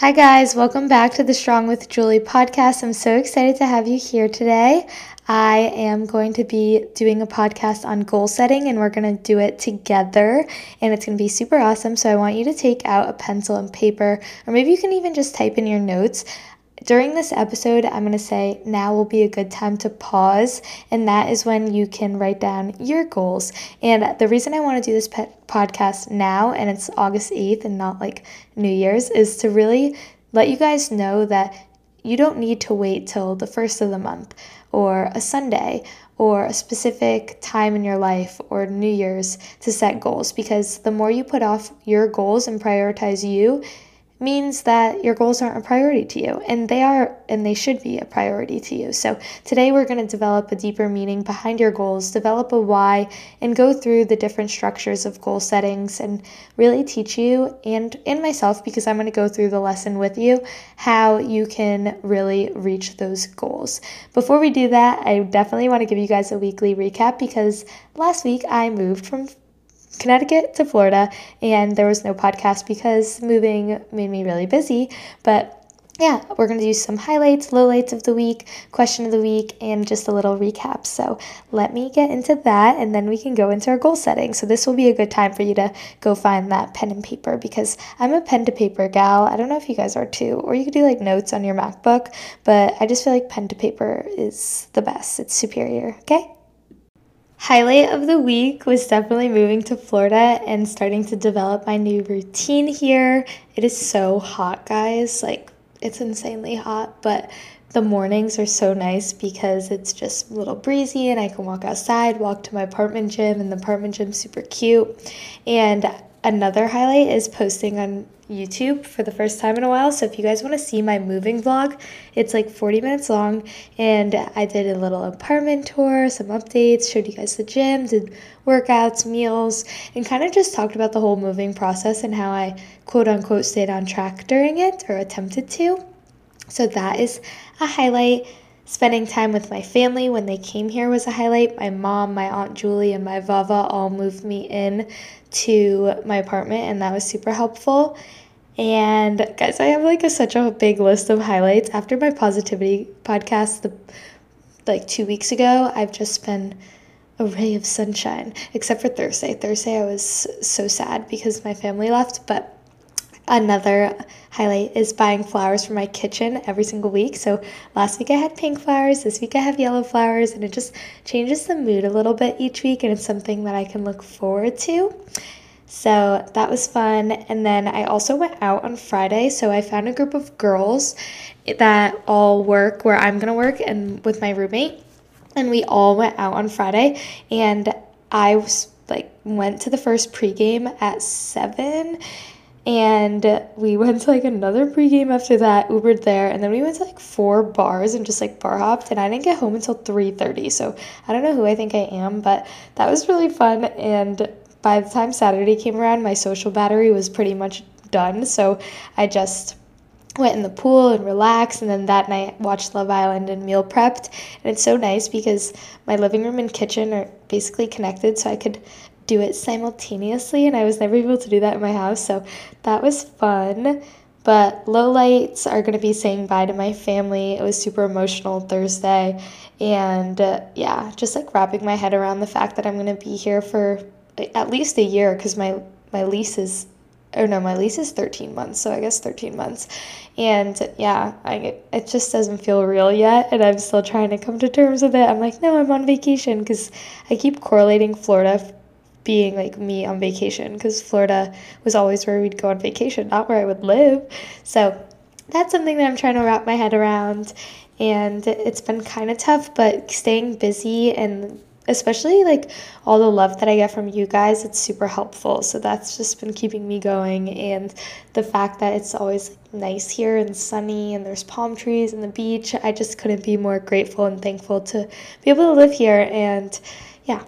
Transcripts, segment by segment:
Hi, guys. Welcome back to the Strong with Julie podcast. I'm so excited to have you here today. I am going to be doing a podcast on goal setting, and we're going to do it together, and it's going to be super awesome. So, I want you to take out a pencil and paper, or maybe you can even just type in your notes. During this episode, I'm going to say now will be a good time to pause, and that is when you can write down your goals. And the reason I want to do this podcast now, and it's August 8th and not like New Year's, is to really let you guys know that you don't need to wait till the first of the month or a Sunday or a specific time in your life or New Year's to set goals because the more you put off your goals and prioritize you, means that your goals aren't a priority to you and they are and they should be a priority to you. So today we're going to develop a deeper meaning behind your goals, develop a why and go through the different structures of goal settings and really teach you and in myself because I'm going to go through the lesson with you how you can really reach those goals. Before we do that, I definitely want to give you guys a weekly recap because last week I moved from Connecticut to Florida, and there was no podcast because moving made me really busy. But yeah, we're going to do some highlights, lowlights of the week, question of the week, and just a little recap. So let me get into that and then we can go into our goal setting. So this will be a good time for you to go find that pen and paper because I'm a pen to paper gal. I don't know if you guys are too, or you could do like notes on your MacBook, but I just feel like pen to paper is the best. It's superior, okay? Highlight of the week was definitely moving to Florida and starting to develop my new routine here. It is so hot, guys. Like, it's insanely hot, but the mornings are so nice because it's just a little breezy and I can walk outside, walk to my apartment gym, and the apartment gym's super cute. And another highlight is posting on YouTube for the first time in a while. So if you guys want to see my moving vlog, it's like 40 minutes long and I did a little apartment tour, some updates, showed you guys the gym, did workouts, meals, and kind of just talked about the whole moving process and how I quote unquote stayed on track during it or attempted to. So that is a highlight. Spending time with my family when they came here was a highlight. My mom, my aunt Julie, and my Vava all moved me in to my apartment, and that was super helpful. And guys, I have like a, such a big list of highlights after my positivity podcast, the like two weeks ago. I've just been a ray of sunshine, except for Thursday. Thursday, I was so sad because my family left, but Another highlight is buying flowers for my kitchen every single week. So last week I had pink flowers, this week I have yellow flowers, and it just changes the mood a little bit each week, and it's something that I can look forward to. So that was fun. And then I also went out on Friday. So I found a group of girls that all work where I'm going to work and with my roommate. And we all went out on Friday. And I was like, went to the first pregame at seven and we went to like another pregame after that, Ubered there, and then we went to like four bars and just like bar hopped. And I didn't get home until 3:30, so I don't know who I think I am, but that was really fun. And by the time Saturday came around, my social battery was pretty much done. So I just went in the pool and relaxed and then that night watched love island and meal prepped and it's so nice because my living room and kitchen are basically connected so i could do it simultaneously, and I was never able to do that in my house. So that was fun. But low lights are to be saying bye to my family. It was super emotional Thursday. And uh, yeah, just like wrapping my head around the fact that I'm to be here for at least a year because my, my lease is or no, my lease is 13 months, so I guess 13 months. And yeah, I it just doesn't feel real yet, and I'm still trying to come to terms with it. I'm like, no, I'm on vacation because I keep correlating Florida being like me on vacation because Florida was always where we'd go on vacation, not where I would live. So that's something that I'm trying to wrap my head around. And it's been kind of tough, but staying busy and especially like all the love that I get from you guys, it's super helpful. So that's just been keeping me going. And the fact that it's always nice here and sunny and there's palm trees and the beach, I just couldn't be more grateful and thankful to be able to live here. And yeah,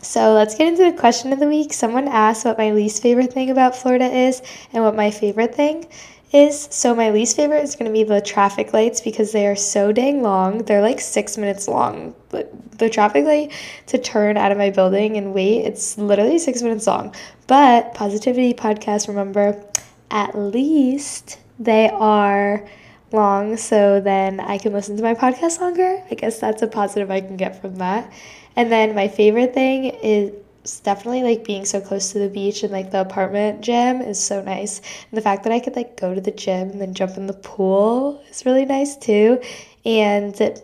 so let's get into the question of the week. Someone asked what my least favorite thing about Florida is and what my favorite thing is. So my least favorite is going to be the traffic lights because they are so dang long. They're like six minutes long. But the traffic light to turn out of my building and wait, it's literally six minutes long. But Positivity Podcast, remember, at least they are long so then I can listen to my podcast longer. I guess that's a positive I can get from that. And then my favorite thing is definitely like being so close to the beach and like the apartment gym is so nice. And the fact that I could like go to the gym and then jump in the pool is really nice too. And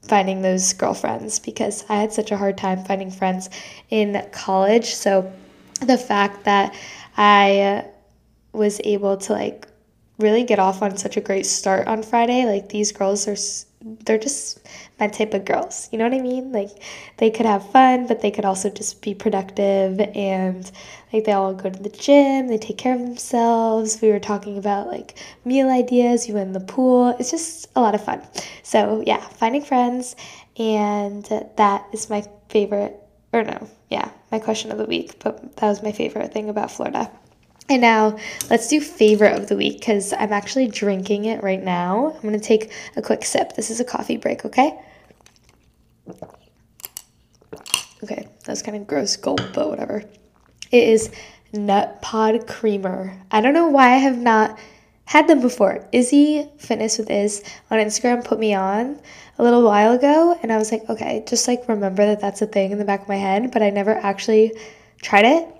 finding those girlfriends because I had such a hard time finding friends in college. So the fact that I was able to like really get off on such a great start on Friday, like these girls are they're just my type of girls. You know what I mean? Like they could have fun, but they could also just be productive and like they all go to the gym, they take care of themselves. We were talking about like meal ideas, you went in the pool. It's just a lot of fun. So, yeah, finding friends and that is my favorite or no, yeah, my question of the week, but that was my favorite thing about Florida. And now let's do favorite of the week because I'm actually drinking it right now. I'm going to take a quick sip. This is a coffee break, okay? Okay, that's kind of gross gulp, but whatever. It is Nut Pod Creamer. I don't know why I have not had them before. Izzy Fitness with Iz on Instagram put me on a little while ago, and I was like, okay, just like remember that that's a thing in the back of my head, but I never actually tried it.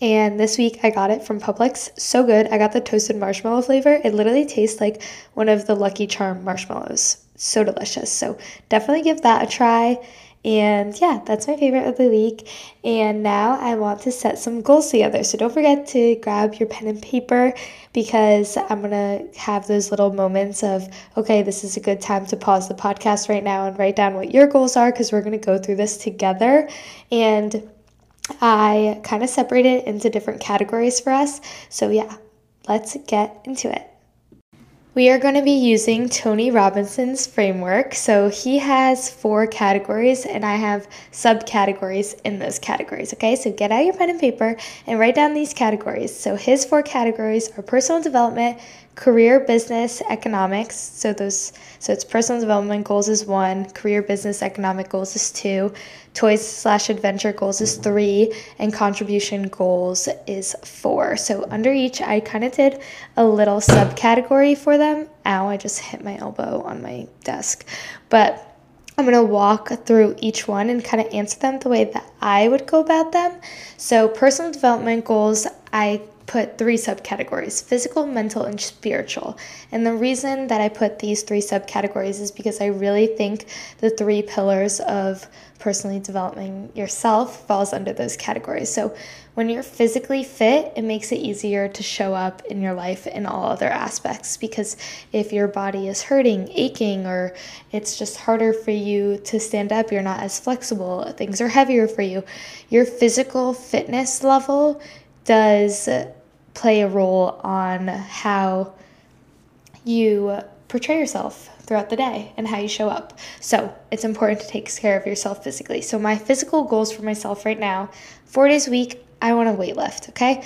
And this week I got it from Publix. So good. I got the toasted marshmallow flavor. It literally tastes like one of the Lucky Charm marshmallows. So delicious. So definitely give that a try. And yeah, that's my favorite of the week. And now I want to set some goals together. So don't forget to grab your pen and paper because I'm going to have those little moments of, okay, this is a good time to pause the podcast right now and write down what your goals are because we're going to go through this together. And I kind of separated it into different categories for us. So, yeah, let's get into it. We are going to be using Tony Robinson's framework. So he has four categories, and I have subcategories in those categories. Okay, so get out your pen and paper and write down these categories. So his four categories are personal development, career, business, economics. So those so it's personal development goals is one, career, business, economic goals is two, toys slash adventure goals is three, and contribution goals is four. So under each, I kind of did a little subcategory for them. Ow, I just hit my elbow on my desk. But I'm going to walk through each one and kind of answer them the way that I would go about them. So, personal development goals, I put three subcategories physical, mental, and spiritual. And the reason that I put these three subcategories is because I really think the three pillars of personally developing yourself falls under those categories. So when you're physically fit, it makes it easier to show up in your life in all other aspects because if your body is hurting, aching, or it's just harder for you to stand up, you're not as flexible, things are heavier for you, your physical fitness level does play a role on how you portray yourself throughout the day and how you show up. So it's important to take care of yourself physically. So, my physical goals for myself right now four days a week, I want to weight lift, okay?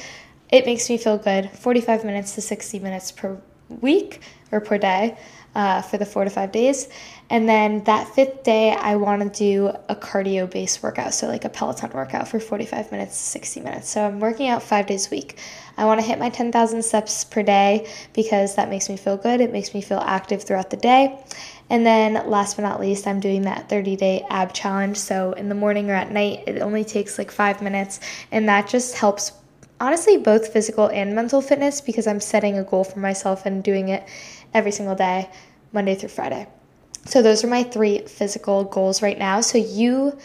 It makes me feel good 45 minutes to 60 minutes per week or per day uh, for the four to five days. And then that fifth day, I want to do a cardio based workout. So, like a Peloton workout for 45 minutes 60 minutes. So, I'm working out five days a week. I want to hit my 10,000 steps per day because that makes me feel good. It makes me feel active throughout the day. And then, last but not least, I'm doing that 30 day ab challenge. So, in the morning or at night, it only takes like five minutes. And that just helps honestly both physical and mental fitness because I'm setting a goal for myself and doing it every single day, Monday through Friday. So those are my three physical goals right now. So you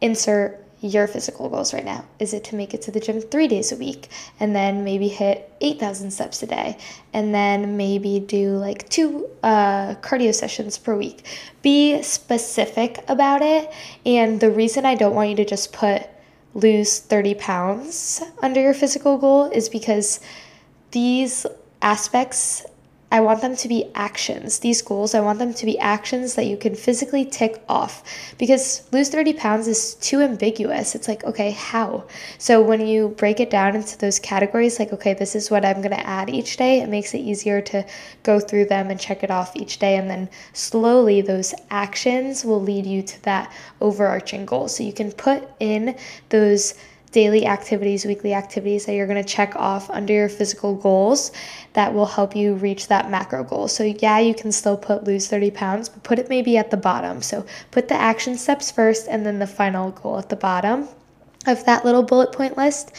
insert your physical goals right now. Is it to make it to the gym three days a week and then maybe hit 8,000 steps a day and then maybe do like two uh, cardio sessions per week? Be specific about it. And the reason I don't want you to just put lose 30 pounds under your physical goal is because these aspects I want them to be actions. These goals, I want them to be actions that you can physically tick off because lose 30 pounds is too ambiguous. It's like, okay, how? So when you break it down into those categories, like, okay, this is what I'm going to add each day, it makes it easier to go through them and check it off each day. And then slowly those actions will lead you to that overarching goal. So you can put in those daily activities, weekly activities that you're going to check off under your physical goals that will help you reach that macro goal. So, yeah, you can still put lose 30 pounds, but put it maybe at the bottom. So, put the action steps first and then the final goal at the bottom of that little bullet point list.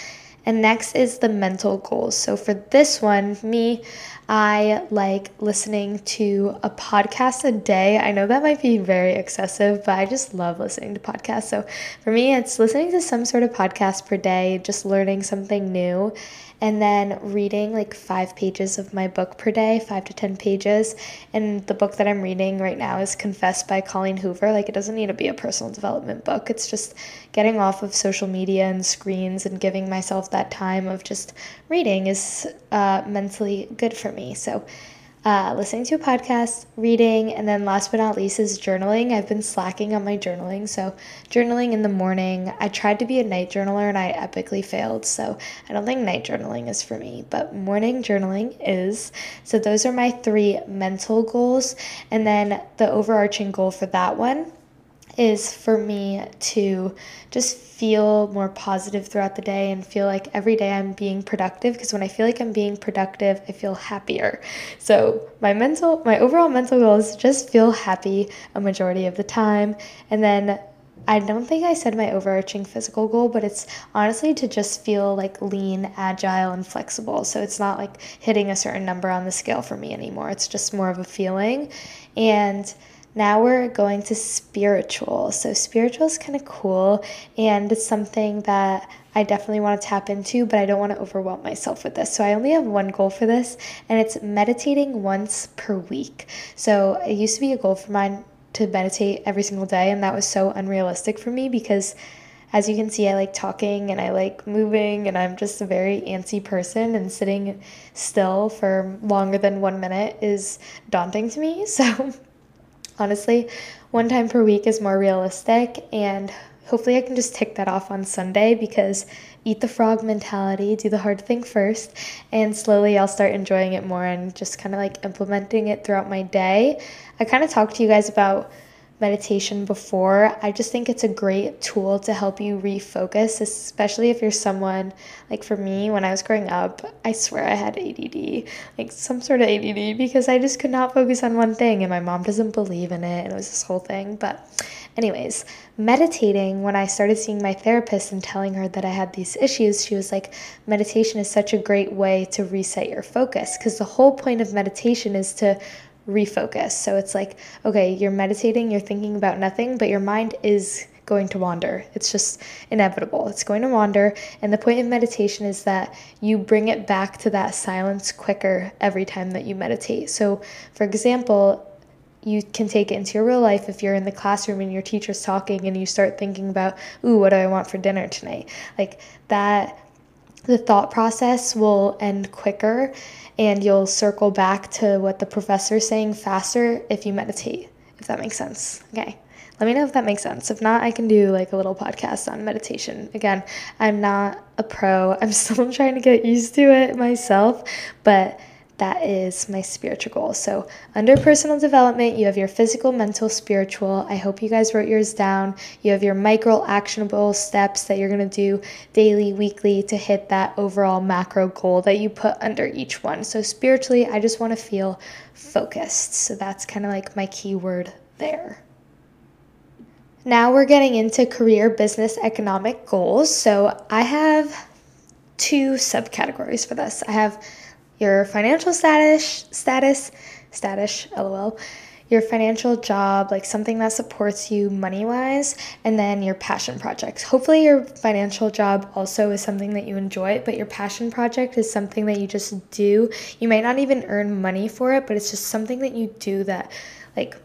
And next is the mental goals. So, for this one, me, I like listening to a podcast a day. I know that might be very excessive, but I just love listening to podcasts. So for me, it's listening to some sort of podcast per day, just learning something new and then reading like five pages of my book per day, five to 10 pages. And the book that I'm reading right now is Confess by Colleen Hoover. Like, it doesn't need to be a personal development book, it's just getting off of social media and screens and giving myself that time of just reading is uh, mentally good for me. So, uh, listening to a podcast, reading, and then last but not least is journaling. I've been slacking on my journaling. So, journaling in the morning. I tried to be a night journaler and I epically failed. So, I don't think night journaling is for me, but morning journaling is. So, those are my three mental goals. And then the overarching goal for that one is for me to just feel more positive throughout the day and feel like every day I'm being productive because when I feel like I'm being productive, I feel happier. So, my mental my overall mental goal is just feel happy a majority of the time and then I don't think I said my overarching physical goal, but it's honestly to just feel like lean, agile, and flexible. So it's not like hitting a certain number on the scale for me anymore. It's just more of a feeling. And now we're going to spiritual. So, spiritual is kind of cool and it's something that I definitely want to tap into, but I don't want to overwhelm myself with this. So, I only have one goal for this, and it's meditating once per week. So, it used to be a goal for mine to meditate every single day, and that was so unrealistic for me because as you can see, I like talking and I like moving, and I'm just a very antsy person, and sitting still for longer than one minute is daunting to me. So, honestly, one time per week is more realistic. And hopefully, I can just tick that off on Sunday because eat the frog mentality, do the hard thing first, and slowly I'll start enjoying it more and just kind of like implementing it throughout my day. I kind of talked to you guys about meditation before. I just think it's a great tool to help you refocus, especially if you're someone like for me when I was growing up, I swear I had ADD, like some sort of ADD because I just could not focus on one thing and my mom doesn't believe in it and it was this whole thing. But anyways, meditating when I started seeing my therapist and telling her that I had these issues, she was like meditation is such a great way to reset your focus because the whole point of meditation is to refocus. So it's like, okay, you're meditating, you're thinking about nothing, but your mind is going to wander. It's just inevitable. It's going to wander. And the point of meditation is that you bring it back to that silence quicker every time that you meditate. So, for example, you can take it into your real life if you're in the classroom and your teacher's talking and you start thinking about, ooh, what do I want for dinner tonight? Like that, the thought process will end quicker and you'll circle back to what the professor's saying faster if you meditate, if that makes sense. Okay. Let me know if that makes sense. If not, I can do like a little podcast on meditation. Again, I'm not a pro. I'm still trying to get used to it myself, but that is my spiritual goal. So, under personal development, you have your physical, mental, spiritual. I hope you guys wrote yours down. You have your micro actionable steps that you're going to do daily, weekly to hit that overall macro goal that you put under each one. So, spiritually, I just want to feel focused. So, that's kind of like my key word there. Now we're getting into career, business, economic goals. So, I have two subcategories for this. I have your financial status, status, status, lol, your financial job, like something that supports you money wise, and then your passion projects. Hopefully, your financial job also is something that you enjoy, but your passion project is something that you just do. You might not even earn money for it, but it's just something that you do that, like,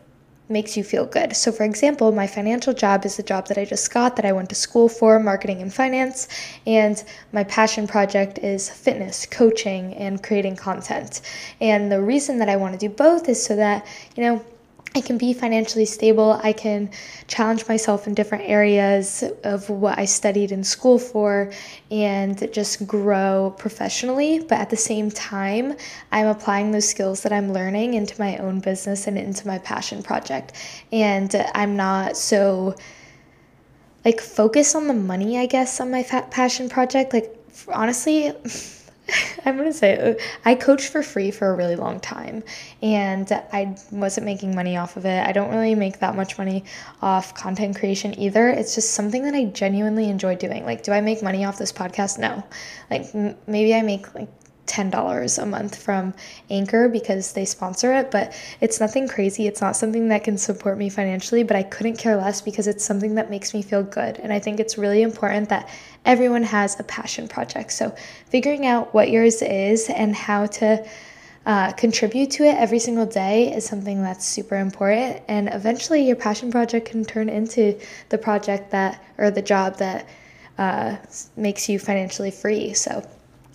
makes you feel good. So, for example, my financial job is the job that I just got that I went to school for, marketing and finance. And my passion project is fitness, coaching, and creating content. And the reason that I want to do both is so that, you know, I can be financially stable. I can challenge myself in different areas of what I studied in school for and just grow professionally. But at the same time, I'm applying those skills that I'm learning into my own business and into my passion project. And I'm not so like focused on the money, I guess, on my passion project. Like honestly, I'm gonna say uh, I coached for free for a really long time, and I wasn't making money off of it. I don't really make that much money off content creation either. It's just something that I genuinely enjoy doing. Like, do I make money off this podcast? No. Like, m- maybe I make like $10 a month from Anchor because they sponsor it, but it's nothing crazy. It's not something that can support me financially, but I couldn't care less because it's something that makes me feel good. And I think it's really important that everyone has a passion project. So, figuring out what yours is and how to uh, contribute to it every single day is something that's super important. And eventually, your passion project can turn into the project that or the job that uh, makes you financially free. So,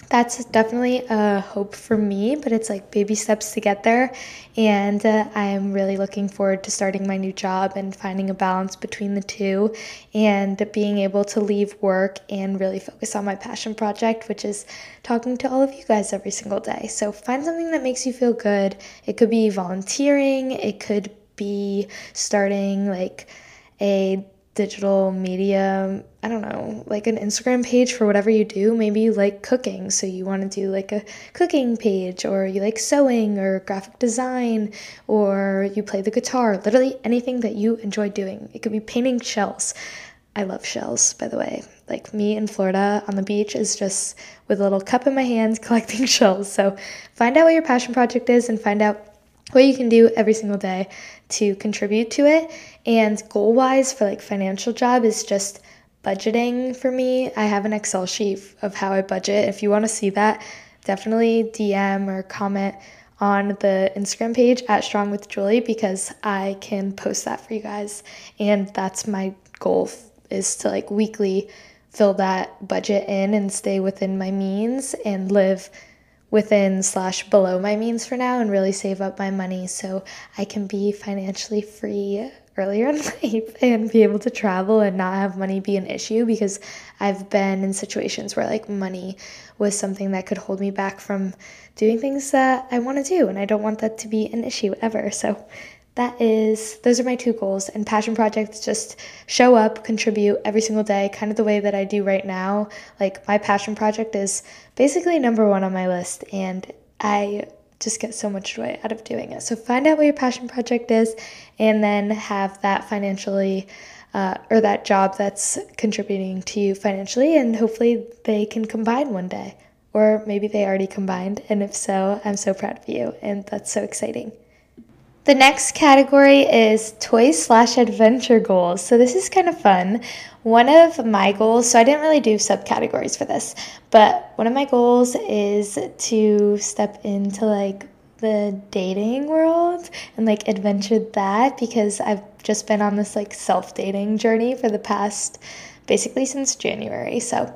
that's definitely a hope for me, but it's like baby steps to get there. And uh, I am really looking forward to starting my new job and finding a balance between the two and being able to leave work and really focus on my passion project, which is talking to all of you guys every single day. So find something that makes you feel good. It could be volunteering, it could be starting like a digital media, I don't know, like an Instagram page for whatever you do. Maybe you like cooking, so you want to do like a cooking page, or you like sewing or graphic design, or you play the guitar. Literally anything that you enjoy doing. It could be painting shells. I love shells, by the way. Like me in Florida on the beach is just with a little cup in my hand collecting shells. So find out what your passion project is and find out what you can do every single day to contribute to it. And goal wise for like financial job is just budgeting for me. I have an Excel sheet of how I budget. If you want to see that, definitely DM or comment on the Instagram page at Strong with Julie because I can post that for you guys. And that's my goal is to like weekly fill that budget in and stay within my means and live within slash below my means for now and really save up my money so I can be financially free earlier in life and be able to travel and not have money be an issue because I've been in situations where like money was something that could hold me back from doing things that I want to do and I don't want that to be an issue ever. So that is those are my two goals and passion projects just show up contribute every single day kind of the way that i do right now. Like my passion project is basically number one on my list and i just get so much joy out of doing it. So find out what your passion project is and then have that financially uh, or that job that's contributing to you financially and hopefully they can combine one day. Or maybe they already combined and if so i'm so proud of you and that's so exciting the next category is toys slash adventure goals. So this is kind of fun. One of my goals, so I didn't really do subcategories for this, but one of my goals is to step into like the dating world and like adventure that because I've just been on this like self dating journey for the past basically since January. So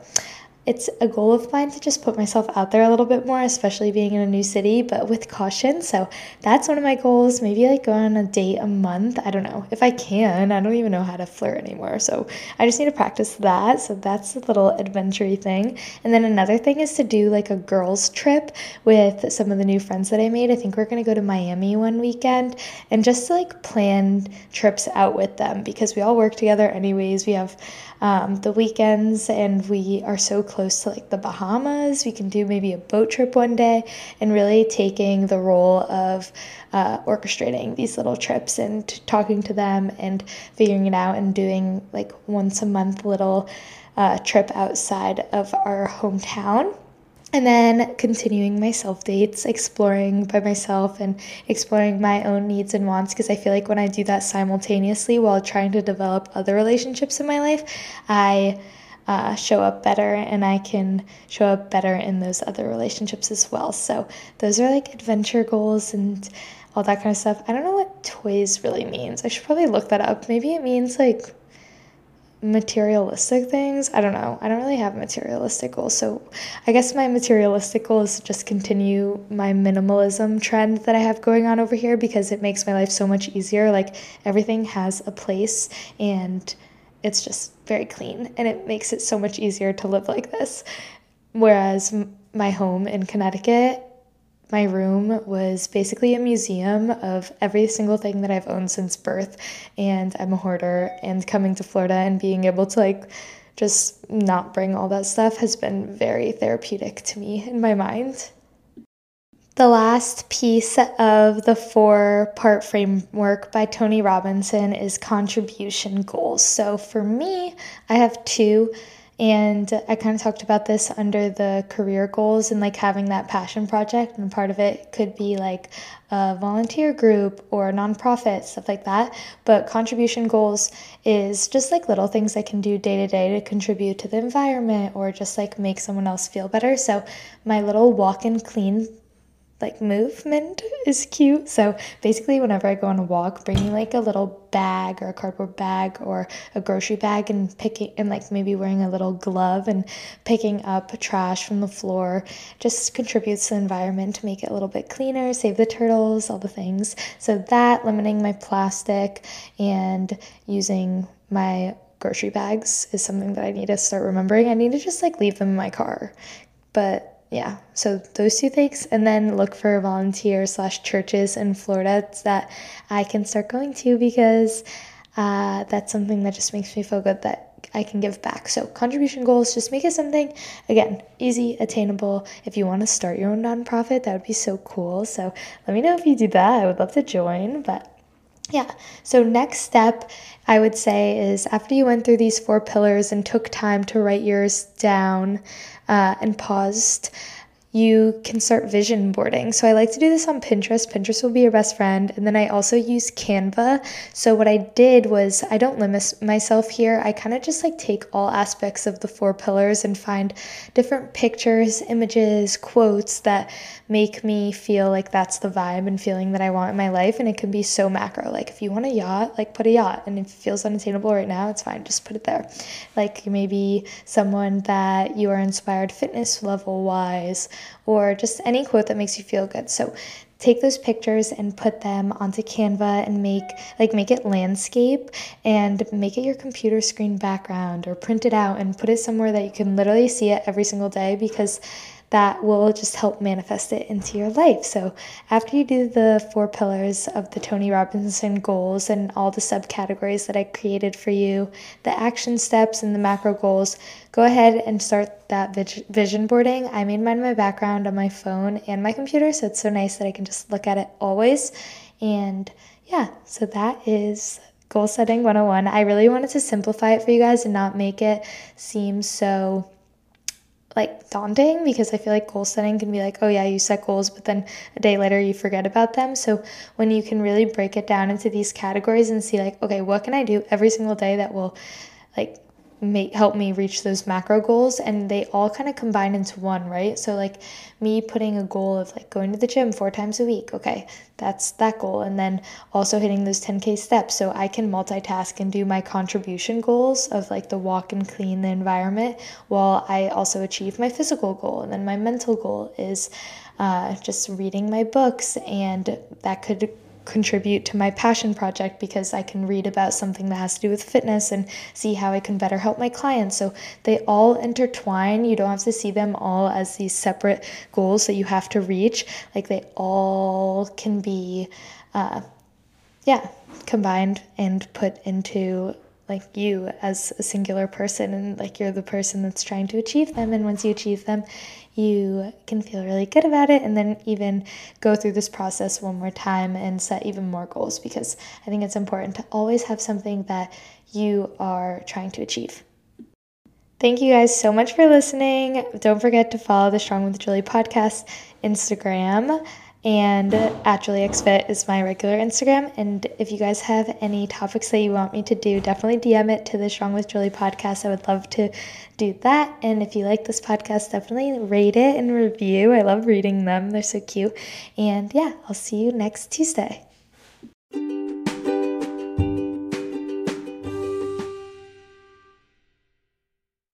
it's a goal of mine to just put myself out there a little bit more, especially being in a new city, but with caution. So that's one of my goals. Maybe like go on a date a month. I don't know. If I can, I don't even know how to flirt anymore. So I just need to practice that. So that's a little adventure thing. And then another thing is to do like a girls' trip with some of the new friends that I made. I think we're going to go to Miami one weekend and just to like plan trips out with them because we all work together anyways. We have um, the weekends and we are so close to like the Bahamas. We can do maybe a boat trip one day and really taking the role of uh, orchestrating these little trips and talking to them and figuring it out and doing like once a month little uh, trip outside of our hometown and then continuing my self dates, exploring by myself and exploring my own needs and wants. Because I feel like when I do that simultaneously while trying to develop other relationships in my life, I uh, show up better and I can show up better in those other relationships as well. So, those are like adventure goals and all that kind of stuff. I don't know what toys really means. I should probably look that up. Maybe it means like materialistic things. I don't know. I don't really have materialistic goals. So I guess my materialistic goal is to just continue my minimalism trend that I have going on over here because it makes my life so much easier. Like everything has a place and it's just very clean and it makes it so much easier to live like this. Whereas my home in Connecticut my room was basically a museum of every single thing that I've owned since birth. And I'm a hoarder, and coming to Florida and being able to like just not bring all that stuff has been very therapeutic to me in my mind. The last piece of the four part framework by Tony Robinson is contribution goals. So for me, I have two. And I kind of talked about this under the career goals and like having that passion project. And part of it could be like a volunteer group or a nonprofit, stuff like that. But contribution goals is just like little things I can do day to day to contribute to the environment or just like make someone else feel better. So my little walk and clean like movement is cute. So basically, whenever I go on a walk, bringing like a little bag or a cardboard bag or a grocery bag and picking and like maybe wearing a little glove and picking up trash from the floor just contributes to the environment to make it a little bit cleaner, save the turtles, all the things. So that limiting my plastic and using my grocery bags is something that I need to start remembering. I need to just like leave them in my car. But yeah, so those two things, and then look for volunteer slash churches in Florida that I can start going to because uh, that's something that just makes me feel good that I can give back. So contribution goals, just make it something again easy, attainable. If you want to start your own nonprofit, that would be so cool. So let me know if you do that. I would love to join, but. Yeah. So, next step I would say is after you went through these four pillars and took time to write yours down, uh, and paused, you can start vision boarding. So I like to do this on Pinterest. Pinterest will be your best friend. And then I also use Canva. So what I did was I don't limit myself here. I kind of just like take all aspects of the four pillars and find different pictures, images, quotes that make me feel like that's the vibe and feeling that I want in my life. And it can be so macro. Like if you want a yacht, like put a yacht. And if it feels unattainable right now, it's fine. Just put it there. Like maybe someone that you are inspired fitness level wise or just any quote that makes you feel good. So take those pictures and put them onto Canva and make like make it landscape and make it your computer screen background or print it out and put it somewhere that you can literally see it every single day because that will just help manifest it into your life. So, after you do the four pillars of the Tony Robinson goals and all the subcategories that I created for you, the action steps and the macro goals, go ahead and start that vision boarding. I made mine my background on my phone and my computer, so it's so nice that I can just look at it always. And yeah, so that is goal setting 101. I really wanted to simplify it for you guys and not make it seem so like daunting because I feel like goal setting can be like, oh yeah, you set goals, but then a day later you forget about them. So when you can really break it down into these categories and see like, okay, what can I do every single day that will like make help me reach those macro goals and they all kind of combine into one right? So like me putting a goal of like going to the gym four times a week okay that's that goal and then also hitting those 10k steps. So i can multitask and do my contribution goals of like the walk and clean the environment while i also achieve my physical goal and then my mental goal is uh, just reading my books and that could contribute to my passion project because I can read about something that has to do with fitness and see how I can better help my clients. So they all intertwine. You don't have to see them all as these separate goals that you have to reach. Like they all can be, uh, yeah, combined and put into like you as a singular person and like you're the person that's trying to achieve them and once you achieve them you can feel really good about it and then even go through this process one more time and set even more goals because I think it's important to always have something that you are trying to achieve. Thank you guys so much for listening. Don't forget to follow the Strong with Julie podcast Instagram and at JulieXFit is my regular Instagram. And if you guys have any topics that you want me to do, definitely DM it to the Strong with Julie podcast. I would love to do that. And if you like this podcast, definitely rate it and review. I love reading them, they're so cute. And yeah, I'll see you next Tuesday.